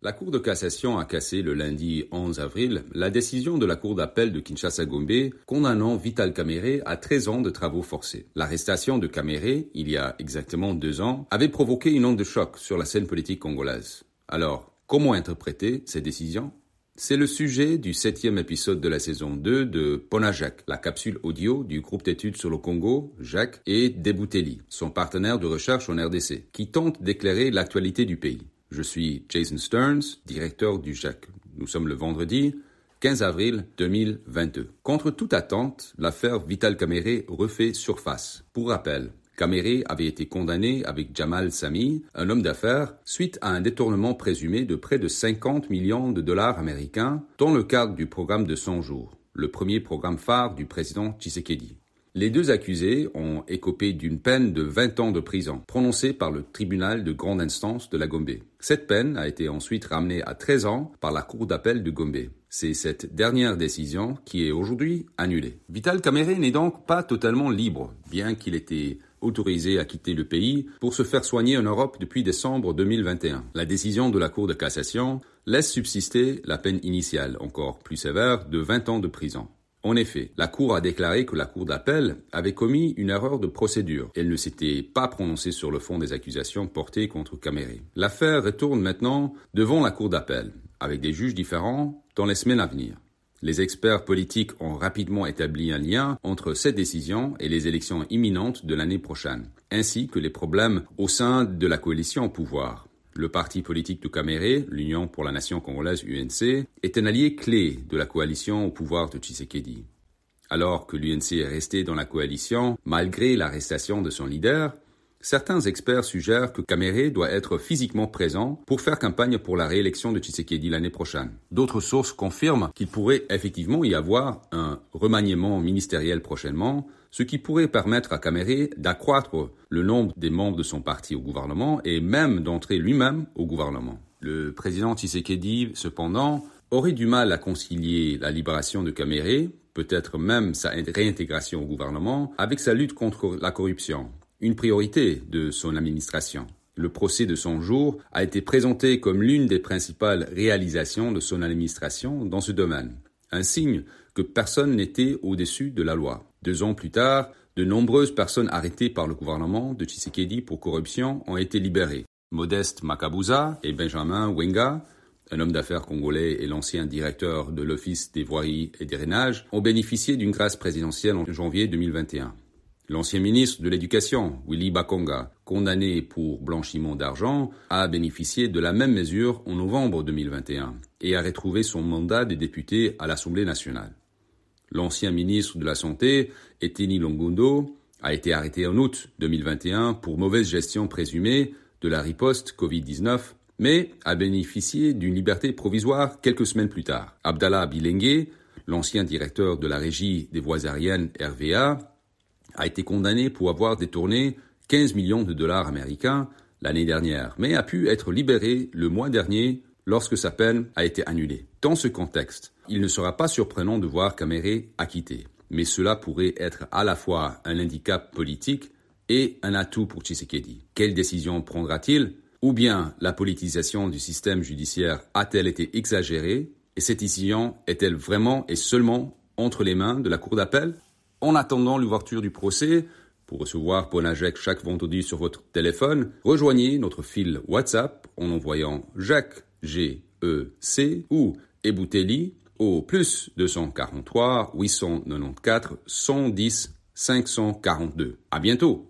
La Cour de cassation a cassé le lundi 11 avril la décision de la Cour d'appel de Kinshasa-Gombe condamnant Vital Kamere à 13 ans de travaux forcés. L'arrestation de Kamere, il y a exactement deux ans, avait provoqué une onde de choc sur la scène politique congolaise. Alors, comment interpréter ces décisions? C'est le sujet du septième épisode de la saison 2 de Pona Jacques, la capsule audio du groupe d'études sur le Congo, Jacques, et Deboutelli, son partenaire de recherche en RDC, qui tente d'éclairer l'actualité du pays. Je suis Jason Stearns, directeur du JAC. Nous sommes le vendredi 15 avril 2022. Contre toute attente, l'affaire Vital Kamere refait surface. Pour rappel, Kamere avait été condamné avec Jamal Sami, un homme d'affaires, suite à un détournement présumé de près de 50 millions de dollars américains dans le cadre du programme de 100 jours, le premier programme phare du président Tshisekedi. Les deux accusés ont écopé d'une peine de 20 ans de prison, prononcée par le tribunal de grande instance de la Gombe. Cette peine a été ensuite ramenée à 13 ans par la cour d'appel de Gombe. C'est cette dernière décision qui est aujourd'hui annulée. Vital Kamere n'est donc pas totalement libre, bien qu'il était autorisé à quitter le pays pour se faire soigner en Europe depuis décembre 2021. La décision de la Cour de cassation laisse subsister la peine initiale, encore plus sévère, de 20 ans de prison. En effet, la Cour a déclaré que la Cour d'appel avait commis une erreur de procédure. Elle ne s'était pas prononcée sur le fond des accusations portées contre Caméré. L'affaire retourne maintenant devant la Cour d'appel, avec des juges différents dans les semaines à venir. Les experts politiques ont rapidement établi un lien entre cette décision et les élections imminentes de l'année prochaine, ainsi que les problèmes au sein de la coalition au pouvoir. Le parti politique de Caméré, l'Union pour la Nation congolaise UNC, est un allié clé de la coalition au pouvoir de Tshisekedi. Alors que l'UNC est resté dans la coalition, malgré l'arrestation de son leader, Certains experts suggèrent que Kamere doit être physiquement présent pour faire campagne pour la réélection de Tshisekedi l'année prochaine. D'autres sources confirment qu'il pourrait effectivement y avoir un remaniement ministériel prochainement, ce qui pourrait permettre à Kamere d'accroître le nombre des membres de son parti au gouvernement et même d'entrer lui-même au gouvernement. Le président Tshisekedi, cependant, aurait du mal à concilier la libération de Kamere, peut-être même sa réintégration au gouvernement, avec sa lutte contre la corruption une priorité de son administration. Le procès de son jour a été présenté comme l'une des principales réalisations de son administration dans ce domaine, un signe que personne n'était au-dessus de la loi. Deux ans plus tard, de nombreuses personnes arrêtées par le gouvernement de Tshisekedi pour corruption ont été libérées. Modeste Makabuza et Benjamin Wenga, un homme d'affaires congolais et l'ancien directeur de l'Office des voiries et des drainages, ont bénéficié d'une grâce présidentielle en janvier 2021. L'ancien ministre de l'Éducation, Willy Bakonga, condamné pour blanchiment d'argent, a bénéficié de la même mesure en novembre 2021 et a retrouvé son mandat de député à l'Assemblée nationale. L'ancien ministre de la Santé, Eteni Longondo, a été arrêté en août 2021 pour mauvaise gestion présumée de la riposte Covid-19, mais a bénéficié d'une liberté provisoire quelques semaines plus tard. Abdallah Bilengue, l'ancien directeur de la régie des voies aériennes RVA, a été condamné pour avoir détourné 15 millions de dollars américains l'année dernière, mais a pu être libéré le mois dernier lorsque sa peine a été annulée. Dans ce contexte, il ne sera pas surprenant de voir Kamere acquitté, mais cela pourrait être à la fois un handicap politique et un atout pour Tshisekedi. Quelle décision prendra-t-il? Ou bien la politisation du système judiciaire a-t-elle été exagérée? Et cette décision est-elle vraiment et seulement entre les mains de la Cour d'appel? En attendant l'ouverture du procès, pour recevoir Ponajek chaque vendredi sur votre téléphone, rejoignez notre fil WhatsApp en envoyant Jacques G-E-C ou Ebouteli au plus 243 894 110 542. À bientôt!